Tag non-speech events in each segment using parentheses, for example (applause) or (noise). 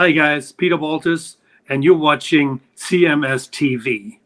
Hi, guys. Peter Walters, and you're watching CMS TV.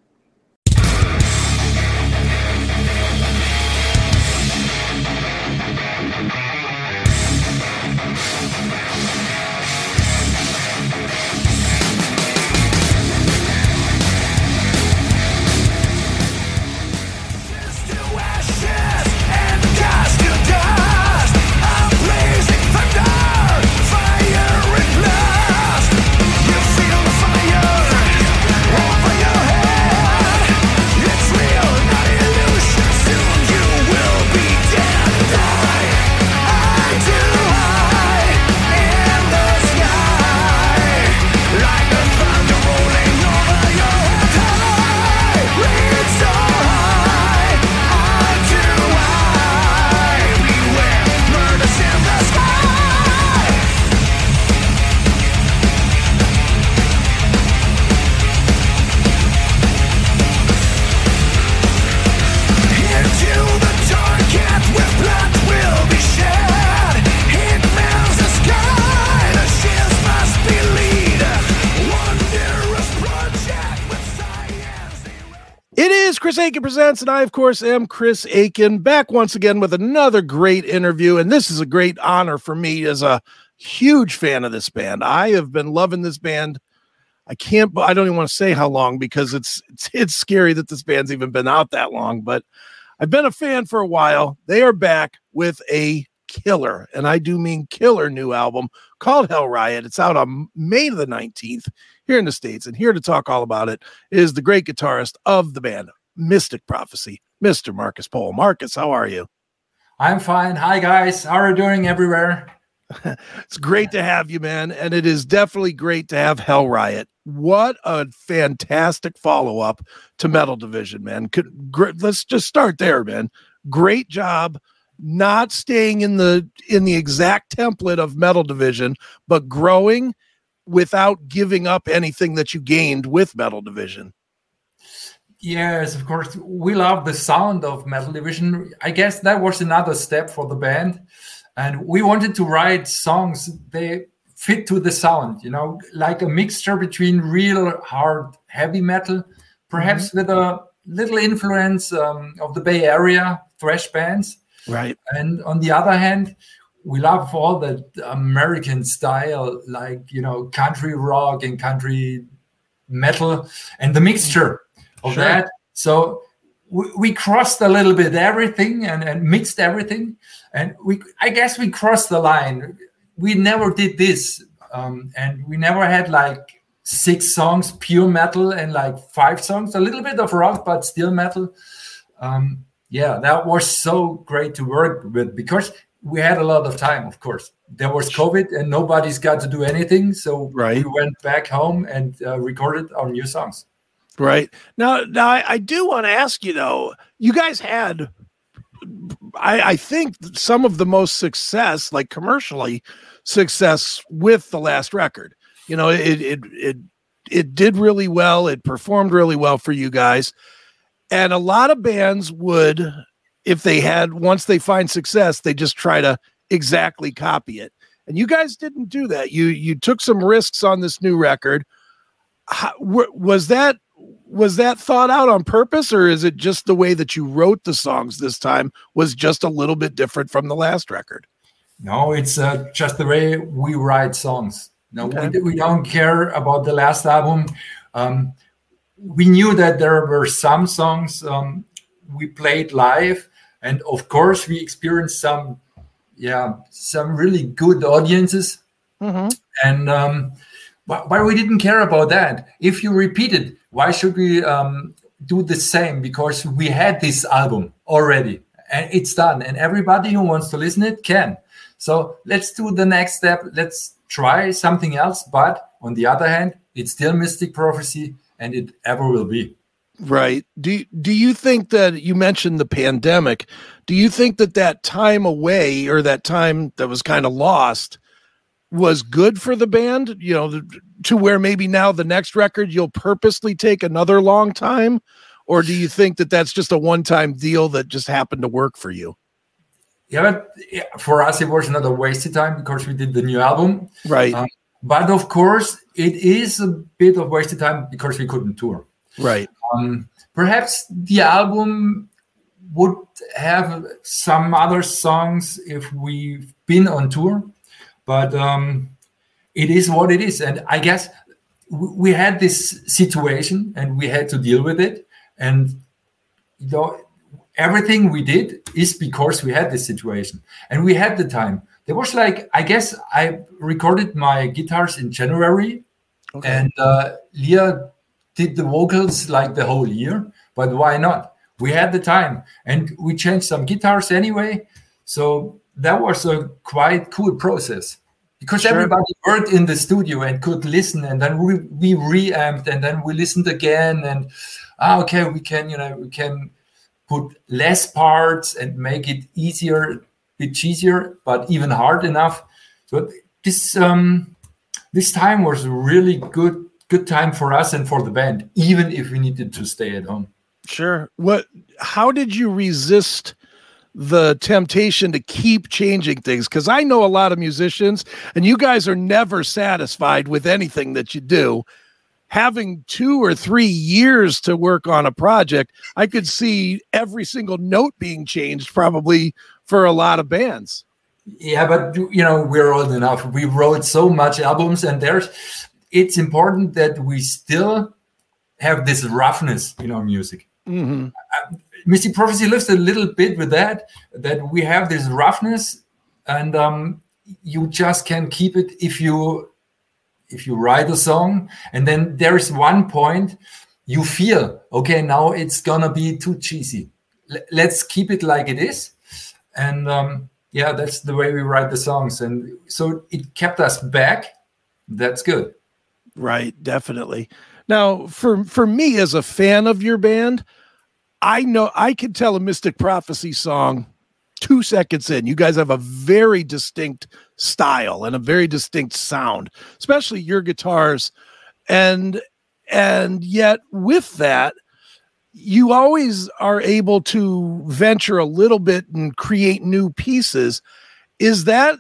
Akin presents, and I, of course, am Chris Akin, back once again with another great interview. And this is a great honor for me as a huge fan of this band. I have been loving this band. I can't, I don't even want to say how long because it's, it's, it's scary that this band's even been out that long, but I've been a fan for a while. They are back with a killer, and I do mean killer new album called Hellriot. It's out on May the 19th here in the States. And here to talk all about it is the great guitarist of the band, Mystic Prophecy, Mr. Markus Pohl. Markus, how are you? I'm fine. Hi, guys. How are you doing everywhere? (laughs) it's great to have you, man. And it is definitely great to have Hellriot. What a fantastic follow up to Metal Division, man. Could, gr- let's just start there, man. Great job not staying in the in the exact template of Metal Division, but growing without giving up anything that you gained with Metal Division. Yes, of course. We love the sound of Metal Division. I guess that was another step for the band. And we wanted to write songs they fit to the sound, you know, like a mixture between real hard heavy metal, perhaps mm-hmm. with a little influence um, of the Bay Area thrash bands. Right. And on the other hand, we love all the American style, like, you know, country rock and country metal and the mixture of sure. that. So we, we, crossed a little bit everything and, and mixed everything, and we I guess we crossed the line. We never did this, um, and we never had like six songs pure metal and like five songs, a little bit of rock, but still metal. Um, yeah, that was so great to work with because we had a lot of time, of course. There was COVID and nobody's got to do anything. So right. we went back home and uh, recorded our new songs. Right. Now, now I, I do want to ask you though, you guys had I, I think some of the most success, like commercially success with the last record. You know, it it it it did really well. It performed really well for you guys. And a lot of bands would, if they had once they find success, they just try to exactly copy it. And you guys didn't do that. You you took some risks on this new record. How, was that was that thought out on purpose or is it just the way that you wrote the songs this time was just a little bit different from the last record no it's uh, just the way we write songs no okay. we, we, don't care about the last album um, we knew that there were some songs um, we played live and of course we experienced some yeah some really good audiences mm-hmm. and um, but we didn't care about that if you repeat it why should we um, do the same? Because we had this album already and it's done, and everybody who wants to listen it can. So let's do the next step. Let's try something else. But on the other hand, it's still Mystic Prophecy, and it ever will be. Right. Do do you think that you mentioned the pandemic? Do you think that that time away or that time that was kind of lost was good for the band? You know, to where maybe now the next record you'll purposely take another long time or do you think that that's just a one-time deal that just happened to work for you yeah but for us it was not a wasted time because we did the new album right um, but of course, it is a bit of wasted time because we couldn't tour. Right. Um, perhaps the album would have some other songs if we've been on tour, but um, it is what it is. And I guess we had this situation and we had to deal with it. And you know, everything we did is because we had this situation and we had the time. There was like, I guess I recorded my guitars in January okay. and uh, Lia did the vocals like the whole year, but why not? We had the time and we changed some guitars anyway. So that was a quite cool process because sure. everybody worked in the studio and could listen and then we, we reamped and then we listened again and ah, okay we can you know we can put less parts and make it easier bit easier but even hard enough. So this um this time was a really good good time for us and for the band even if we needed to stay at home. Sure. What how did you resist the temptation to keep changing things because I know a lot of musicians and you guys are never satisfied with anything that you do. Having two or three years to work on a project, I could see every single note being changed probably for a lot of bands. Yeah, but you know, we're old enough. We wrote so much albums, and there's it's important that we still have this roughness in our music. Mm-hmm. Mystic Prophecy lives a little bit with that, that we have this roughness, and um, you just can keep it if you if you write a song, and then there is one point you feel okay now it's gonna be too cheesy. L- let's keep it like it is, and um, yeah, that's the way we write the songs, and so it kept us back. That's good. Right, definitely. Now, for for me as a fan of your band, I know I can tell a Mystic Prophecy song two seconds in. You guys have a very distinct style and a very distinct sound, especially your guitars. And and yet with that, you always are able to venture a little bit and create new pieces. Is that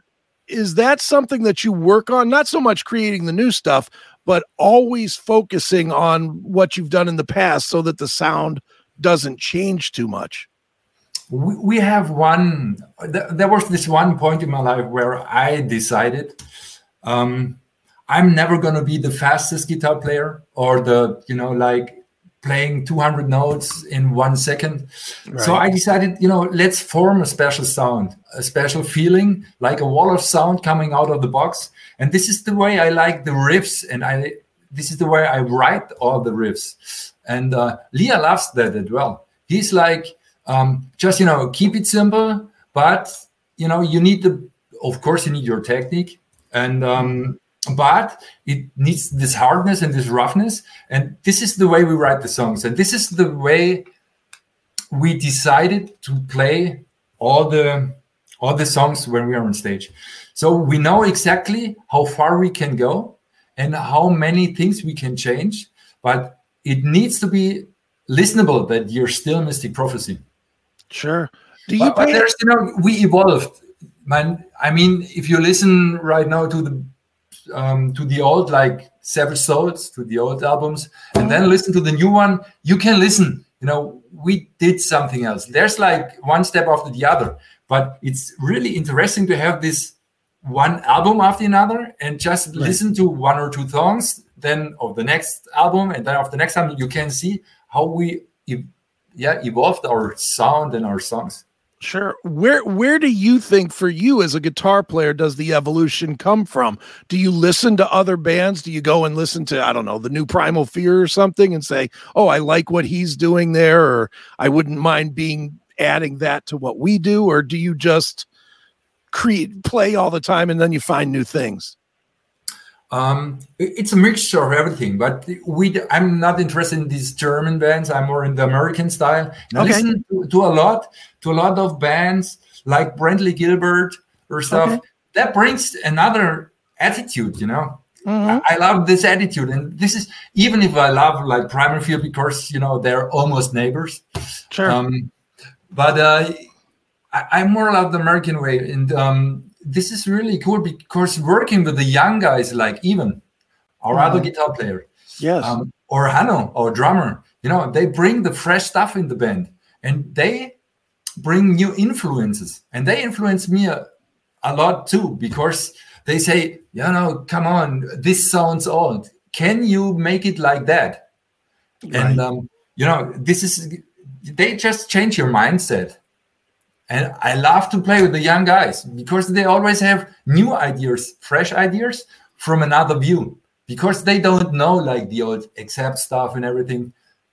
is that something that you work on? Not so much creating the new stuff, but always focusing on what you've done in the past so that the sound doesn't change too much. We, we have one, there was this one point in my life where I decided um, I'm never going to be the fastest guitar player or the, you know, like playing 200 notes in one second. Right. So I decided, you know, let's form a special sound, a special feeling, like a wall of sound coming out of the box. And this is the way I like the riffs, and I this is the way I write all the riffs. And uh, Lia loves that as well. He's like, um, just, you know, keep it simple, but, you know, you need the, of course, you need your technique. And, um, but it needs this hardness and this roughness. And this is the way we write the songs. And this is the way we decided to play all the all the songs when we are on stage. So we know exactly how far we can go and how many things we can change. But it needs to be listenable that you're still mystic prophecy. Sure. Do you? But, but there's you know we evolved, man. I mean, if you listen right now to the um, to the old like Savage Souls, to the old albums, and then listen to the new one, you can listen. You know, we did something else. There's like one step after the other, but it's really interesting to have this one album after another and just right. listen to one or two songs then of the next album and then of the next album you can see how we yeah evolved our sound and our songs Sure. Where where do you think for you as a guitar player does the evolution come from? Do you listen to other bands? Do you go and listen to I don't know, the new Primal Fear or something and say, "Oh, I like what he's doing there," or "I wouldn't mind being adding that to what we do," or do you just create play all the time and then you find new things? Um, it's a mixture of everything, but we I'm not interested in these German bands. I'm more in the American style. Okay. I listen to, to, a lot to a lot of bands like Brantley Gilbert or stuff. Okay. That brings another attitude, you know. Mm-hmm. I, I love this attitude, and this is even if I love like Primal Fear because you know they're almost neighbors. Sure. Um, but uh, I, I more love the American way, and um, this is really cool because working with the young guys like Evan our other Mhm. guitar player Yes. um, or Hanno, or drummer, you know, they bring the fresh stuff in the band and they bring new influences and they influence me a, a lot too because they say, you know, come on, this sounds old. Can you make it like that? And, um, you know, this is, they just change your mindset. And I love to play with the young guys because they always have new ideas, fresh ideas from another view because they don't know like the old Accept stuff and everything.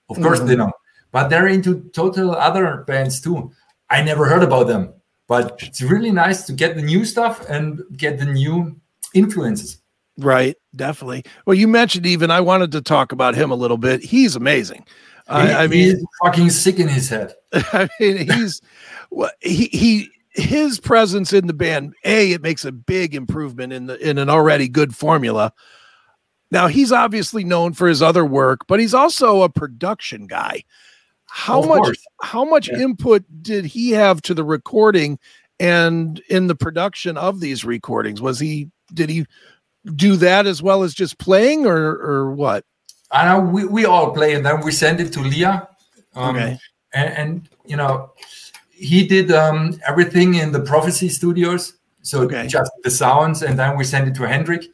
Of course they mm-hmm. know, but they're into total other bands too. I never heard about them, but it's really nice to get the new stuff and get the new influences. Right, definitely. Well, you mentioned Evan I wanted to talk about him a little bit. He's amazing. I, I mean, he's fucking sick in his head. (laughs) I mean, he's well, he he his presence in the band. A, it makes a big improvement in the in an already good formula. Now he's obviously known for his other work, but he's also a production guy. How oh, Of much course. how much Yeah. input did he have to the recording and in the production of these recordings? Was he did he do that as well as just playing or or what? I know we, we all play and then we send it to Lia. Um, Okay. and, and you know he did um, everything in the prophecy studios so Okay. just the sounds and then we send it to hendrik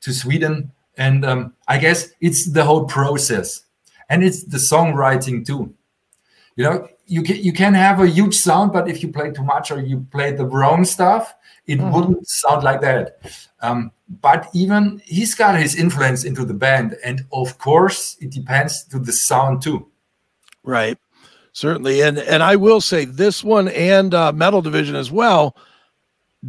to sweden and um, i guess it's the whole process and it's the songwriting too you know you can you can have a huge sound but if you play too much or you play the wrong stuff it Mhm. wouldn't sound like that um, but even he's got his influence into the band and of course it depends to the sound too Right. Certainly. And and I will say this one and uh, Metal Division as well,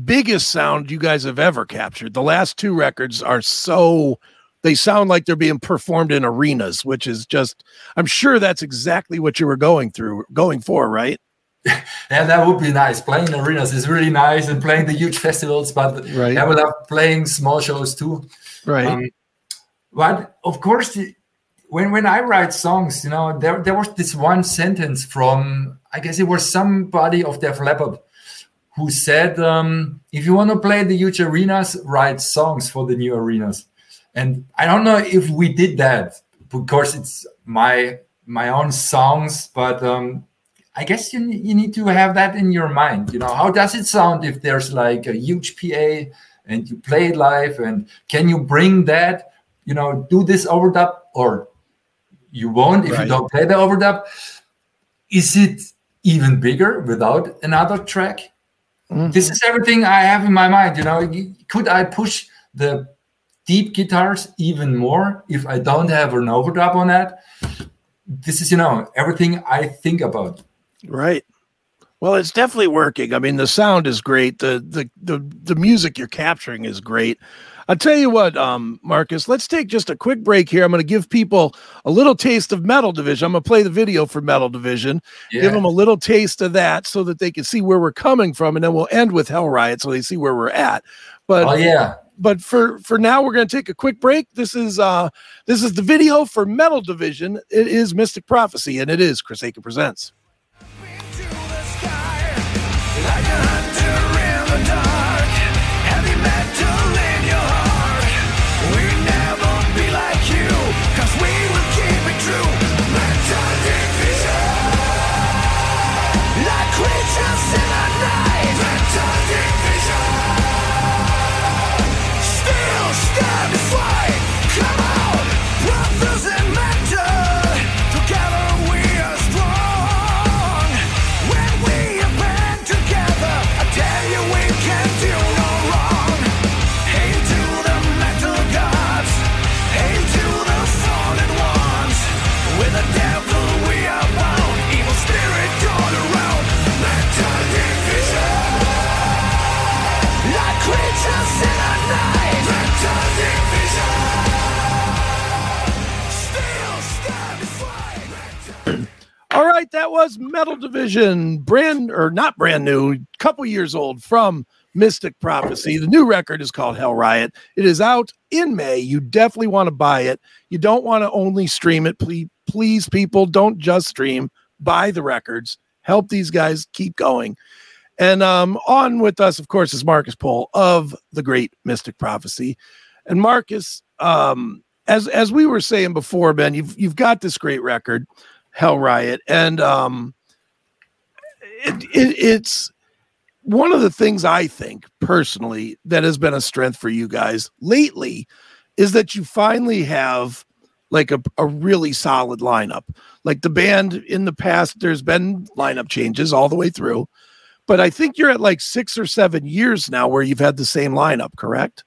biggest sound you guys have ever captured. The last two records are so they sound like they're being performed in arenas, which is just I'm sure that's exactly what you were going through going for, right? (laughs) Yeah, that would be nice. Playing arenas is really nice, and playing the huge festivals. But Right. I will love playing small shows too. Right. Um, but of course, the- when when I write songs, you know, there there was this one sentence from I guess it was somebody of Def Leppard who said, um, "If you want to play the huge arenas, write songs for the new arenas." And I don't know if we did that because it's my my own songs, but um, I guess you you need to have that in your mind. You know, how does it sound if there's like a huge PA and you play it live, and can you bring that? You know, do this overdub or you won't if Right. you don't play the overdub. Is it even bigger without another track? Mhm. This is everything I have in my mind. You know, could I push the deep guitars even more if I don't have an overdub on that? This is, you know, everything I think about. Right. Well, it's definitely working. I mean, the sound is great. The the the the music you're capturing is great. I'll tell you what, um, Markus, let's take just a quick break here. I'm going to give people a little taste of Metal Division. I'm going to play the video for Metal Division, Yeah. give them a little taste of that so that they can see where we're coming from, and then we'll end with Hellriot so they see where we're at. But oh yeah. But for for now we're going to take a quick break. This is uh this is the video for metal division. It is mystic prophecy and it is chris Akin presents right that was metal division brand or not brand new couple years old from mystic prophecy. The new record is called Hellriot. It is out in may. You definitely want to buy it. You don't want to only stream it. Please please people don't just stream. Buy the records. Help these guys keep going. And um, on with us, of course, is Markus Pohl of the Great Mystic Prophecy. And Markus, um, as as we were saying before, Ben, you've you've got this great record, Hellriot, and um, it, it, it's one of the things I think personally that has been a strength for you guys lately is that you finally have like a, a really solid lineup. Like the band in the past, there's been lineup changes all the way through, but I think you're at like six or seven years now where you've had the same lineup, correct?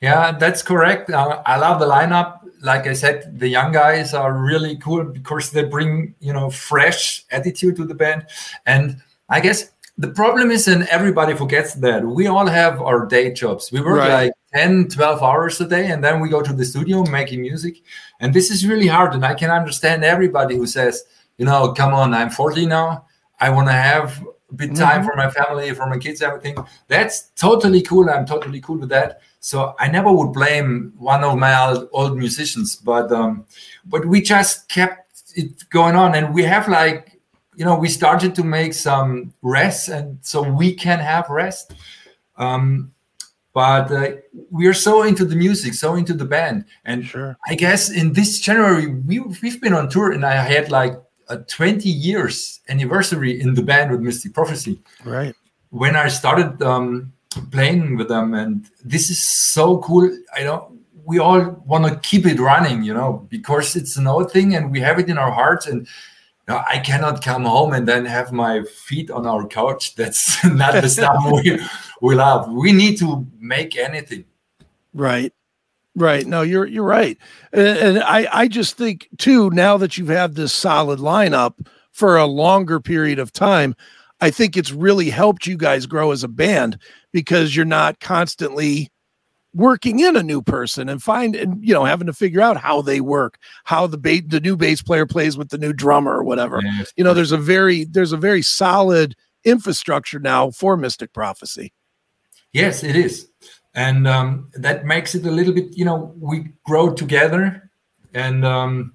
Yeah, that's correct. Uh, I love the lineup. Like I said, the young guys are really cool because they bring you know fresh attitude to the band, and I guess the problem is, and everybody forgets that we all have our day jobs. We work Right. like 10, 12 hours a day, and then we go to the studio making music. And this is really hard. And I can understand everybody who says, you know, come on, I'm 40 now. I want to have a bit time for my family, for my kids, everything. That's totally cool. I'm totally cool with that. So I never would blame one of my old, old musicians, but um, but we just kept it going on, and we have like you know we started to make some rest, and so we can have rest. Um, but uh, we are so into the music, so into the band, and Sure. I guess in this January we we've been on tour, and I had like a 20 years anniversary in the band with Mystic Prophecy Right. when I started um, playing with them, and this is so cool. I don't. We all want to keep it running, you know, because it's an old thing, and we have it in our hearts. And you know, I cannot come home and then have my feet on our couch. (laughs) That's not the stuff we we love. We need to make anything. Right. Right. No, you're you're right. And, and I I just think too now that you've had this solid lineup for a longer period of time, I think it's really helped you guys grow as a band because you're not constantly working in a new person and find and you know having to figure out how they work, how the ba- the new bass player plays with the new drummer or whatever. Yes. You know, there's a very there's a very solid infrastructure now for Mystic Prophecy. Yes, it is. And um, that makes it a little bit, you know, we grow together and um,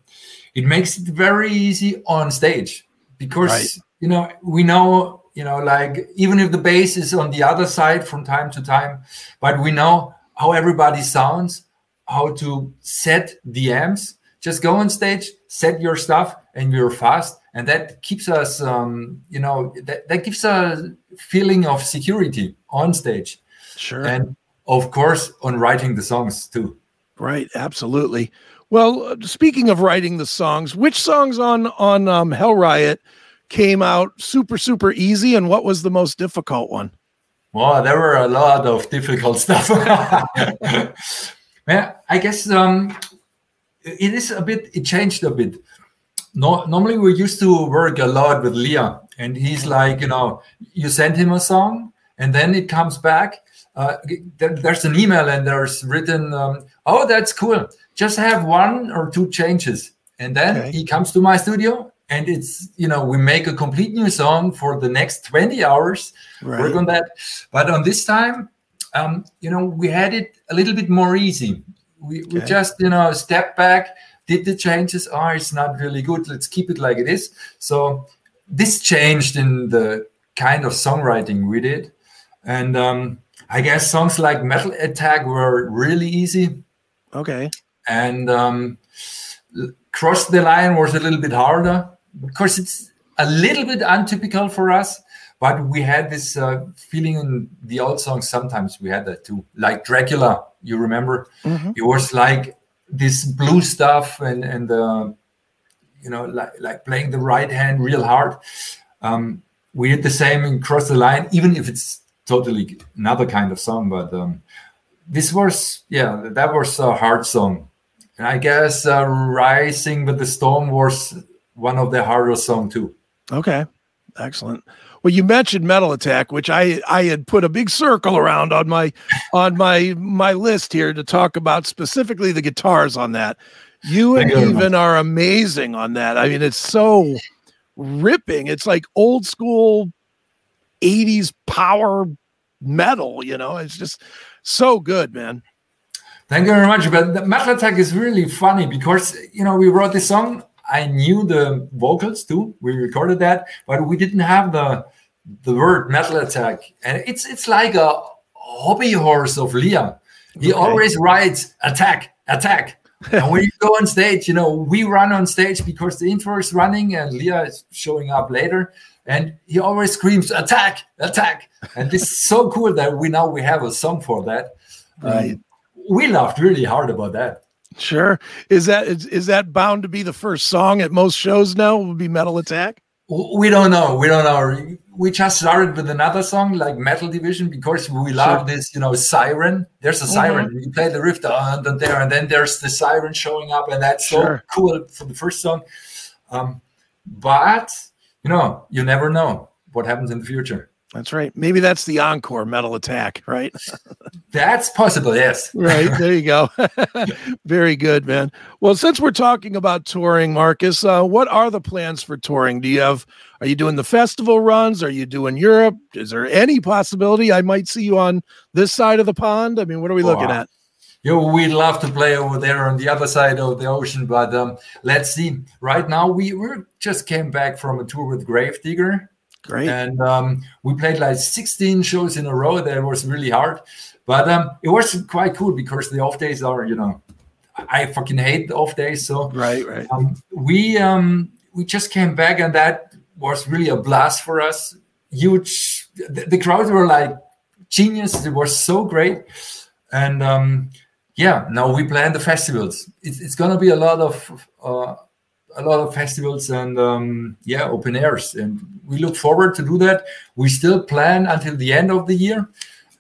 it makes it very easy on stage because, Right. you know, we know, you know, like even if the bass is on the other side from time to time, but we know how everybody sounds, how to set the amps. Just go on stage, set your stuff, and you're fast. And that keeps us, um, you know, that, that gives a feeling of security on stage Sure. and of course on writing the songs too Right, absolutely. Well, uh, speaking of writing the songs, which songs on on um, Hellriot came out super super easy, and what was the most difficult one? well there were a lot of difficult (laughs) stuff yeah i guess um it is a bit it changed a bit no, normally we used to work a lot with Lia and he's like you know you send him a song and then it comes back uh, there- there's an email and there's written um, oh that's cool just have one or two changes and then Okay. he comes to my studio and it's you know we make a complete new song for the next 20 hours. Work on that. But on this time um, you know we had it a little bit more easy. We, we just you know step back did the changes. Oh it's not really good. Let's keep it like it is. So this changed in the kind of songwriting we did. And um, i guess songs like metal attack were really easy. Okay, and um, cross the line was a little bit harder because it's a little bit untypical for us but we had this uh, feeling in the old songs sometimes. We had that too. Like dracula you remember? Mhm. it was like this blue stuff and and uh, you know like, like playing the right hand real hard. Um, we did the same in cross the line even if it's totally another kind of song but um, this was yeah that was a hard song. And i guess uh, rising with the storm was one of the harder song too okay, excellent. Well, you mentioned Metal Attack, which I I had put a big circle around on my (laughs) on my my list here to talk about specifically the guitars on that. You and Thank very Evan are amazing on that. I mean, it's so ripping. It's like old school 80s power metal, you know. It's just so good, man. Thank you very much. But the Metal Attack is really funny because you know we wrote this song. I knew the vocals too. We recorded that, but we didn't have the the word metal attack, and it's it's like a hobby horse of Liam. He Okay. always writes attack, attack. and when you go on stage, you know, we run on stage because the intro is running and Lia is showing up later. And he always screams, attack, attack. And this is so cool that we now we have a song for that. Um, we laughed really hard about that. Sure. Is that is, is that bound to be the first song at most shows now? Will be Metal Attack? We don't know. We don't know. We just started with another song like Metal Division because we love this, you know, siren. There's a siren. You play the riff down and there, and then there's the siren showing up, and that's so Sure. cool for the first song. Um, but you know, you never know what happens in the future. That's right. Maybe that's the encore Metal Attack, right? That's possible. Yes. right there you go (laughs) very good man well since we're talking about touring markus uh, what are the plans for touring do you have are you doing the festival runs are you doing europe is there any possibility i might see you on this side of the pond i mean what are we looking at you know, we'd love to play over there on the other side of the ocean, but um, let's see. Right now, we we just came back from a tour with Grave Digger, great and um, we played like 16 shows in a row. That was really hard, but um, it was quite cool because the off days are, you know, I fucking hate the off days. So right right um, we um, we just came back, and that was really a blast for us. Huge, the, the crowds were like genius. It was so great, and um, yeah, now we plan the festivals. It's, it's gonna be a lot of uh, a lot of festivals and um, yeah, open airs, and we look forward to do that. We still plan until the end of the year.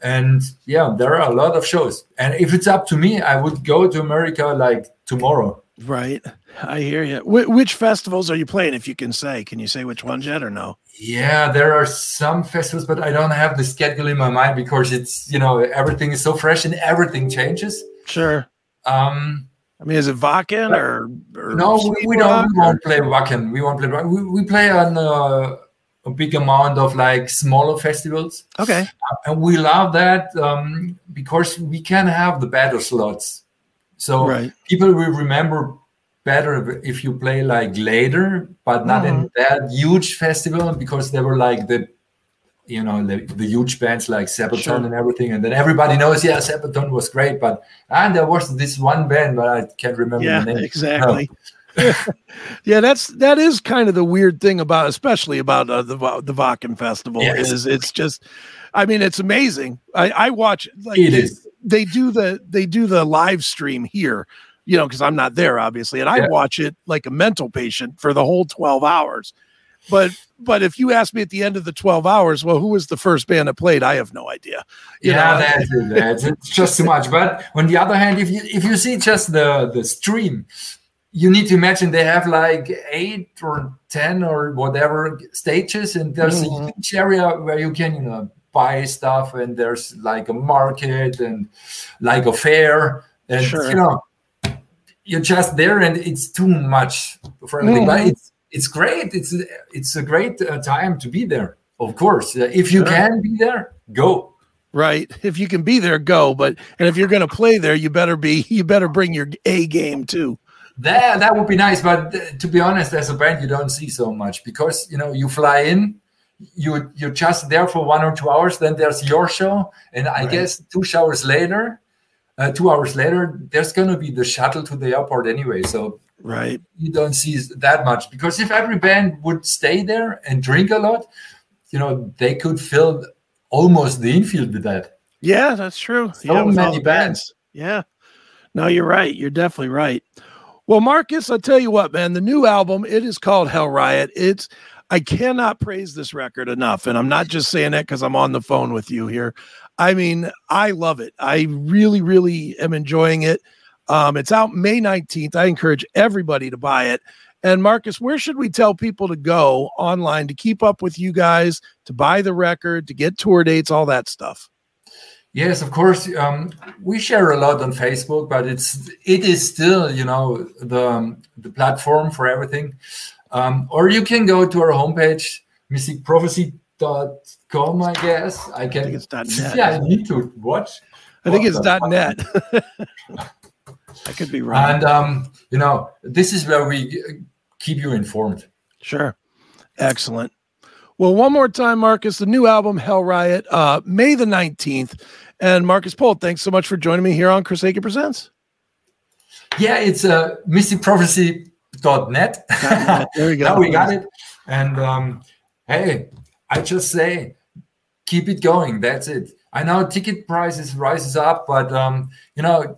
And yeah, there are a lot of shows. And if it's up to me, I would go to America like tomorrow. right i hear you Wh- which festivals are you playing if you can say can you say which ones yet or no Yeah, there are some festivals, but I don't have the schedule in my mind because it's you know everything is so fresh and everything changes. sure Um, i mean is it Wacken or, or no, we, we don't. We won't play Wacken. We won't play. We, we play on uh, a big amount of like smaller festivals, okay and we love that um, because we can have the better slots. So right people will remember better if you play like later, but not in that huge festival because they were like the you know the, the huge bands like Sabaton Sure. and everything, and then everybody knows yeah Sabaton was great, but and there was this one band, but I can't remember yeah the name. exactly (laughs) yeah that's that is kind of the weird thing about especially about uh, the the Wacken festival Yes. is it's just i mean it's amazing i i watch like It they, is. they do the they do the live stream here you know because i'm not there obviously and i Yeah. watch it like a mental patient for the whole 12 hours but but if you ask me at the end of the 12 hours well who was the first band that played i have no idea you yeah, know? that's. That's it's just too much. But on the other hand, if you if you see just the the stream, you need to imagine they have like eight or ten or whatever stages, and there's Mhm. a huge area where you can you know buy stuff, and there's like a market and like a fair, and Sure. you know you're just there, and it's too much for everything. But Mhm. it's it's great. It's it's a great uh, time to be there. Of course, Uh, if you can be there, go. right if you can be there go but and if you're going to play there you better be (laughs) you better bring your a game too That that would be nice, but uh, to be honest, as a band, you don't see so much because you know you fly in, you you're just there for one or two hours. Then there's your show, and I Right. guess two hours later, uh, two hours later, there's gonna be the shuttle to the airport anyway. So right you don't see that much because if every band would stay there and drink a lot, you know they could fill almost the infield with that. Yeah, that's true. So yeah, many bands. Yeah. No, you're right. You're definitely right. Well, Markus, I'll tell you what, man, the new album, it is called Hellriot. It's I cannot praise this record enough. And I'm not just saying that because I'm on the phone with you here. I mean, I love it. I really, really am enjoying it. Um, it's out May 19th. I encourage everybody to buy it. And Markus, where should we tell people to go online to keep up with you guys, to buy the record, to get tour dates, all that stuff? Yes, of course. Um, we share a lot on Facebook, but it's it is still you know the the platform for everything. Um, or you can go to our homepage, mysticprophecy.com. I guess I can. I think it's .net. (laughs) Yeah, I need to watch. I think it's the .net. (laughs) I could be wrong. And um, you know, this is where we keep you informed. Sure. Excellent. Well, one more time, Markus, the new album, Hellriot, uh, May the 19th. And Markus Pohl, thanks so much for joining me here on Chris Akin Presents. Yeah, it's uh, mysticprophecy.net. (laughs) there we go. now we got it. And um, hey, I just say, keep it going. That's it. I know ticket prices rises up, but um, you know,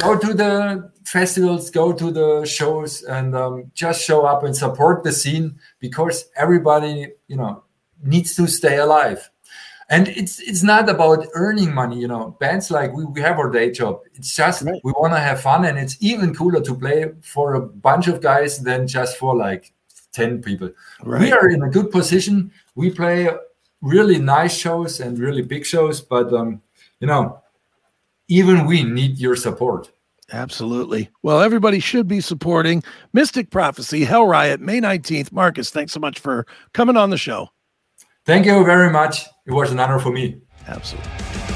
go to the festivals, go to the shows, and um, just show up and support the scene because everybody, you know, needs to stay alive. And it's it's not about earning money, you know. Bands like we, we have our day job. It's just Right. we want to have fun, and it's even cooler to play for a bunch of guys than just for like ten people. We are in a good position. We play really nice shows and really big shows, but um, you know, even we need your support. Absolutely. Well, everybody should be supporting Mystic Prophecy, Hellriot, May 19th. Markus, thanks so much for coming on the show. Thank you very much. It was an honor for me. Absolutely.